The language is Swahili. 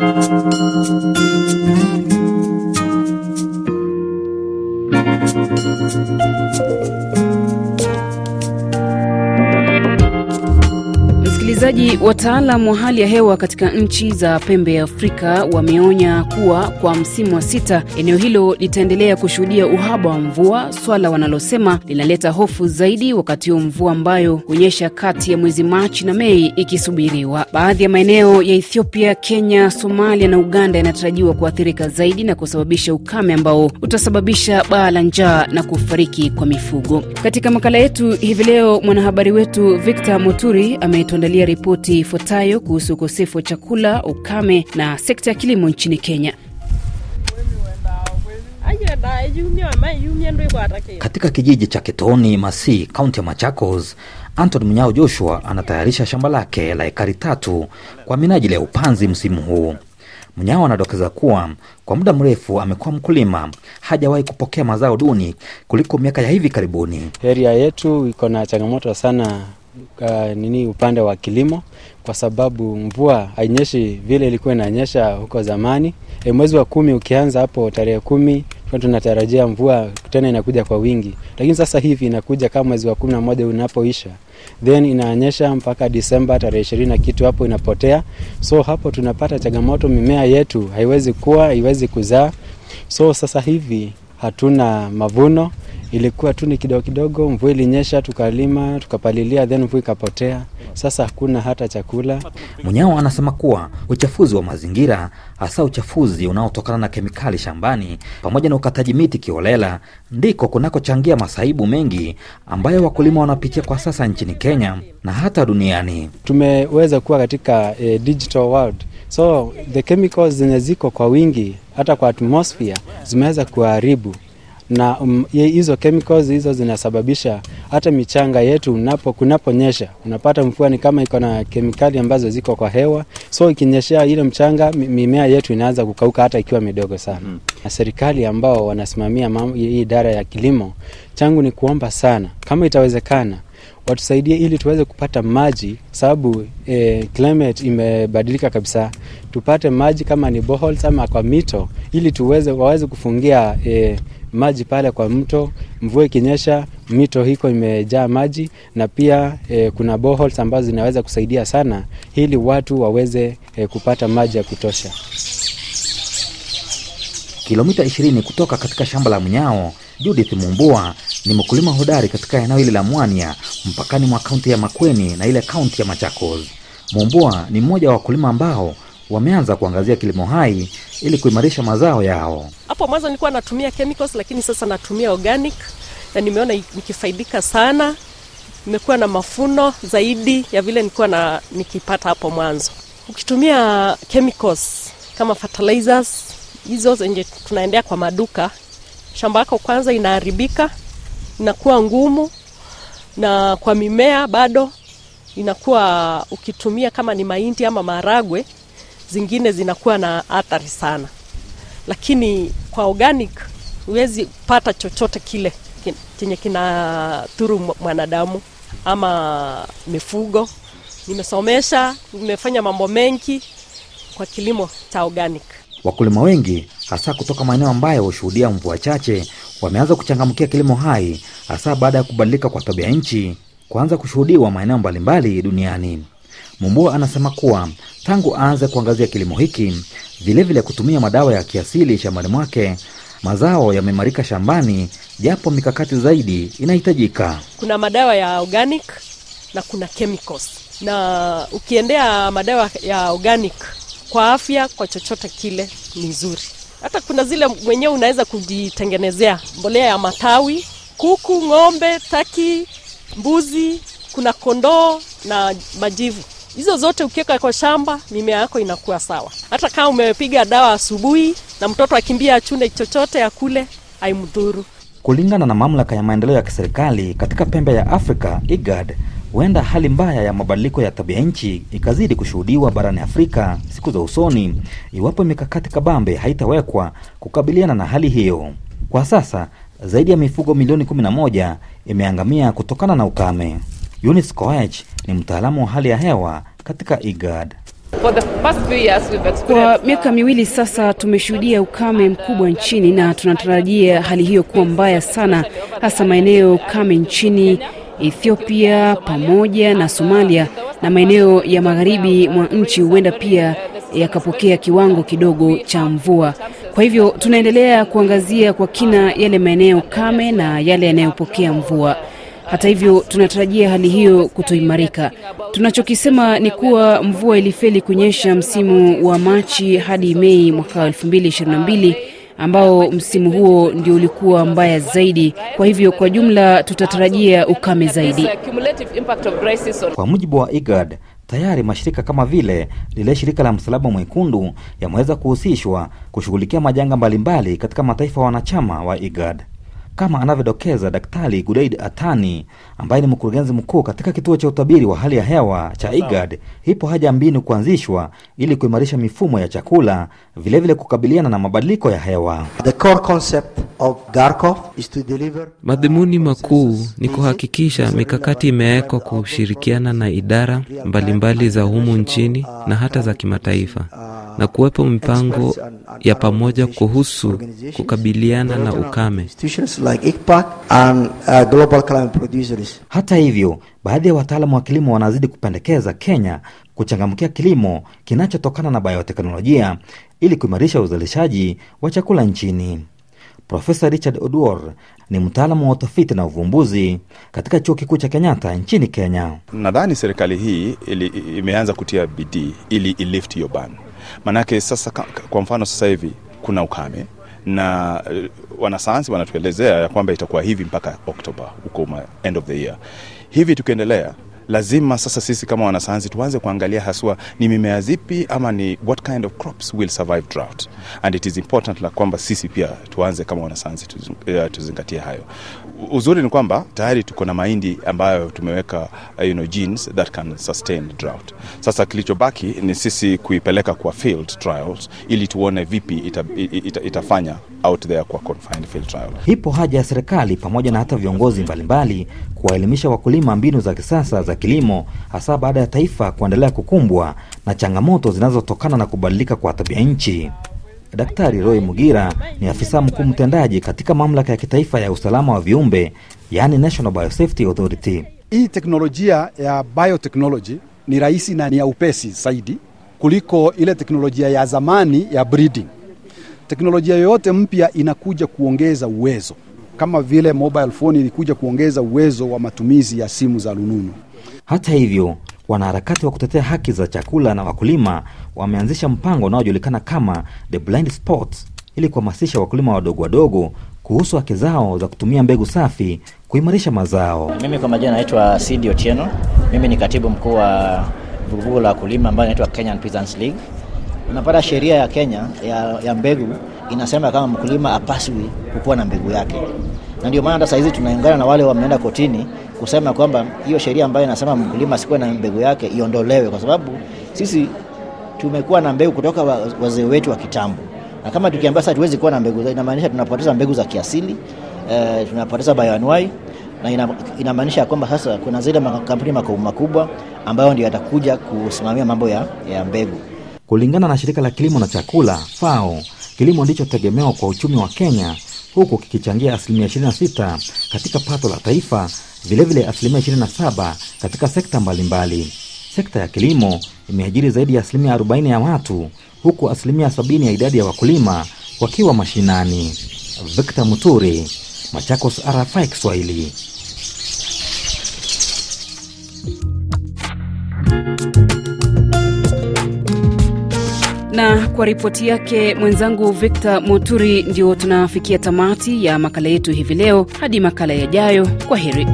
Thank you. Msikilizaji, wataalam wa hali ya hewa katika nchi za pembe ya Afrika wameonya kuwa kwa msimu wa sita eneo hilo litaendelea kushuhudia uhaba wa mvua, swala wanalosema linaleta hofu zaidi, wakati huu mvua ambayo hunyesha kati ya mwezi Machi na Mei ikisubiriwa. Baadhi ya maeneo ya Ethiopia, Kenya, Somalia na Uganda yanatarajiwa kuathirika zaidi na kusababisha ukame ambao utasababisha baa la njaa na kufariki kwa mifugo. Katika makala yetu hivi leo, mwanahabari wetu Victor Moturi ametuandalia ripoti ifuatayo kuhusu ukosefu wa chakula, ukame na sekta ya kilimo nchini Kenya. Katika kijiji cha Kitoni Masi, kaunti ya Machakos, Anton Mnyao Joshua anatayarisha shamba lake la ekari tatu kwa minajili ya upanzi msimu huu. Mnyao anadokeza kuwa kwa muda mrefu amekuwa mkulima, hajawahi kupokea mazao duni kuliko miaka ya hivi karibuni. Heria yetu iko na changamoto sana uh, nini upande wa kilimo kwa sababu mvua hainyeshi vile ilikuwa inanyesha huko zamani. E, mwezi wa kumi ukianza hapo tarehe kumi tunatarajia mvua tena inakuja kwa wingi, lakini sasa hivi inakuja kama mwezi wa kumi na moja unapoisha, then inaonyesha mpaka Disemba tarehe ishirini na kitu hapo inapotea. So hapo tunapata changamoto, mimea yetu haiwezi kuwa, haiwezi kuzaa. So sasa hivi hatuna mavuno ilikuwa tu ni kidogo kidogo, mvua ilinyesha, tukalima tukapalilia, then mvua ikapotea. Sasa hakuna hata chakula. Munyao anasema kuwa uchafuzi wa mazingira, hasa uchafuzi unaotokana na kemikali shambani pamoja na ukataji miti kiholela, ndiko kunakochangia masaibu mengi ambayo wakulima wanapitia kwa sasa nchini Kenya na hata duniani. Tumeweza kuwa katika eh, digital world so the chemicals zenye ziko kwa wingi hata kwa atmosphere zimeweza kuharibu na um, hizo chemicals hizo zinasababisha hata michanga yetu unapo kunaponyesha unapata mvua ni kama iko na kemikali ambazo ziko kwa hewa, so ikinyeshea ile mchanga, mimea yetu inaanza kukauka hata ikiwa midogo sana. mm -hmm. Na serikali ambao wanasimamia hii idara ya kilimo, changu ni kuomba sana, kama itawezekana watusaidie ili tuweze kupata maji, sababu eh, climate imebadilika kabisa. Tupate maji kama ni boreholes ama kwa mito, ili tuweze waweze kufungia eh, maji pale kwa mto. Mvua ikinyesha, mito hiko imejaa maji, na pia e, kuna boreholes ambazo zinaweza kusaidia sana, ili watu waweze e, kupata maji ya kutosha. Kilomita 20 kutoka katika shamba la Mnyao, Judith Mumbua ni mkulima hodari katika eneo hili la Mwania, mpakani mwa kaunti ya Makueni na ile kaunti ya Machakos. Mumbua ni mmoja wa wakulima ambao wameanza kuangazia kilimo hai ili kuimarisha mazao yao. Hapo mwanzo nilikuwa natumia chemicals, lakini sasa natumia organic na nimeona nikifaidika sana. Nimekuwa na mafuno zaidi ya vile nilikuwa na nikipata hapo mwanzo. Ukitumia chemicals kama fertilizers hizo zenye tunaendea kwa maduka, shamba yako kwanza inaharibika, inakuwa ngumu, na kwa mimea bado inakuwa, ukitumia kama ni mahindi ama maharagwe, zingine zinakuwa na athari sana, lakini kwa organic huwezi pata chochote kile chenye kina dhuru mwanadamu ama mifugo. Nimesomesha, nimefanya mambo mengi kwa kilimo cha organic. Wakulima wengi hasa kutoka maeneo ambayo hushuhudia mvua chache wameanza kuchangamkia kilimo hai, hasa baada ya kubadilika kwa tabia nchi kuanza kushuhudiwa maeneo mbalimbali duniani. Mumbua anasema kuwa tangu aanze kuangazia kilimo hiki, vilevile kutumia madawa ya kiasili shambani mwake, mazao yameimarika shambani, japo mikakati zaidi inahitajika. Kuna madawa ya organic na kuna chemicals, na ukiendea madawa ya organic kwa afya, kwa chochote kile ni nzuri. Hata kuna zile mwenyewe unaweza kujitengenezea mbolea ya matawi, kuku, ng'ombe, taki, mbuzi, kuna kondoo na majivu. Hizo zote ukiweka kwa shamba, mimea yako inakuwa sawa. Hata kama umepiga dawa asubuhi na mtoto akimbia achune chochote akule, haimdhuru. Kulingana na mamlaka ya maendeleo ya kiserikali katika pembe ya Afrika, IGAD, huenda hali mbaya ya mabadiliko ya tabia nchi ikazidi kushuhudiwa barani Afrika siku za usoni iwapo mikakati kabambe haitawekwa kukabiliana na hali hiyo. Kwa sasa zaidi ya mifugo milioni 11 imeangamia kutokana na ukame. Eunice Koech ni mtaalamu wa hali ya hewa katika IGAD. Kwa miaka miwili sasa tumeshuhudia ukame mkubwa nchini na tunatarajia hali hiyo kuwa mbaya sana, hasa maeneo kame nchini Ethiopia pamoja na Somalia na maeneo ya magharibi mwa nchi huenda pia yakapokea kiwango kidogo cha mvua. Kwa hivyo tunaendelea kuangazia kwa kina yale maeneo kame na yale yanayopokea mvua. Hata hivyo tunatarajia hali hiyo kutoimarika. Tunachokisema ni kuwa mvua ilifeli kunyesha msimu wa Machi hadi Mei mwaka 2022 ambao msimu huo ndio ulikuwa mbaya zaidi. Kwa hivyo kwa jumla tutatarajia ukame zaidi. Kwa mujibu wa IGAD, tayari mashirika kama vile lile shirika la Msalaba Mwekundu yameweza kuhusishwa kushughulikia majanga mbalimbali katika mataifa wanachama wa IGAD kama anavyodokeza Daktari Gudaid Atani ambaye ni mkurugenzi mkuu katika kituo cha utabiri wa hali ya hewa cha IGAD. Ipo haja mbinu kuanzishwa ili kuimarisha mifumo ya chakula, vilevile vile kukabiliana na mabadiliko ya hewa. The core concept of GARCO is to deliver Madhumuni makuu ni kuhakikisha mikakati imewekwa kushirikiana na idara mbalimbali za humu nchini na hata za kimataifa na kuwepo mipango ya pamoja kuhusu kukabiliana na ukame. institutions like ICPAC and uh, global climate producers. Hata hivyo, baadhi ya wataalamu wa kilimo wanazidi kupendekeza Kenya kuchangamkia kilimo kinachotokana na bioteknolojia ili kuimarisha uzalishaji wa chakula nchini. Profesa Richard Oduor ni mtaalamu wa utafiti na uvumbuzi katika chuo kikuu cha Kenyatta nchini Kenya. Nadhani serikali hii ili, imeanza kutia bidii ili ilift hiyo ban, maanake sasa, kwa mfano sasa hivi kuna ukame na eh, wanasayansi wanatuelezea ya kwamba itakuwa hivi mpaka Oktoba huko end of the year. Hivi tukiendelea lazima sasa sisi kama wanasayansi tuanze kuangalia haswa ni mimea zipi ama ni what kind of crops will survive drought. And it is important la kwamba sisi pia tuanze kama wanasayansi eh, tuzingatie hayo. Uzuri ni kwamba tayari tuko na mahindi ambayo tumeweka uh, you know, genes that can sustain drought. Sasa kilichobaki ni sisi kuipeleka kwa field trials ili tuone vipi ita, ita, itafanya out there kwa confined field trial. Ipo haja ya serikali pamoja na hata viongozi mbalimbali kuwaelimisha wakulima mbinu za kisasa za kilimo, hasa baada ya taifa kuendelea kukumbwa na changamoto zinazotokana na kubadilika kwa tabia nchi. Daktari Roy Mugira ni afisa mkuu mtendaji katika mamlaka ya kitaifa ya usalama wa viumbe, yaani National Biosafety Authority. Hii teknolojia ya biotechnology ni rahisi na ni ya upesi zaidi kuliko ile teknolojia ya zamani ya breeding. Teknolojia yoyote mpya inakuja kuongeza uwezo, kama vile mobile phone ilikuja kuongeza uwezo wa matumizi ya simu za rununu. Hata hivyo, wanaharakati wa kutetea haki za chakula na wakulima wameanzisha mpango unaojulikana kama The Blind Spot ili kuhamasisha wakulima wadogo wadogo kuhusu haki zao za kutumia mbegu safi kuimarisha mazao. Mimi kwa majina naitwa Sidi Otieno. Mimi ni katibu mkuu wa vuguvugu la wakulima ambayo inaitwa Kenyan Peasants League. Unapata sheria ya Kenya ya, ya mbegu inasema kama mkulima apaswi kukuwa na mbegu yake, na ndio maana hata sahizi tunaungana na wale wameenda kotini kusema kwamba hiyo sheria ambayo inasema mkulima asikuwe na mbegu yake iondolewe, kwa sababu sisi tumekuwa na mbegu kutoka wazee wetu wa kitambo, na kama tukiambia sasa tuwezi kuwa na mbegu, inamaanisha tunapoteza mbegu za kiasili eh, tunapoteza bioanuai na ina, inamaanisha kwamba sasa kuna zile makampuni makubwa makubwa ambayo ndio yatakuja kusimamia mambo ya, ya mbegu. Kulingana na shirika la kilimo na chakula FAO, kilimo ndicho tegemeo kwa uchumi wa Kenya, huku kikichangia asilimia 26 katika pato la taifa, vilevile asilimia 27 katika sekta mbalimbali. Sekta ya kilimo imeajiri zaidi ya asilimia 40 ya watu, huku asilimia 70 ya idadi ya wakulima wakiwa mashinani. Victor Muturi, Machakos, RFI Kiswahili. Kwa ripoti yake mwenzangu Victor Moturi, ndio tunafikia tamati ya makala yetu hivi leo. Hadi makala yajayo, kwa heri.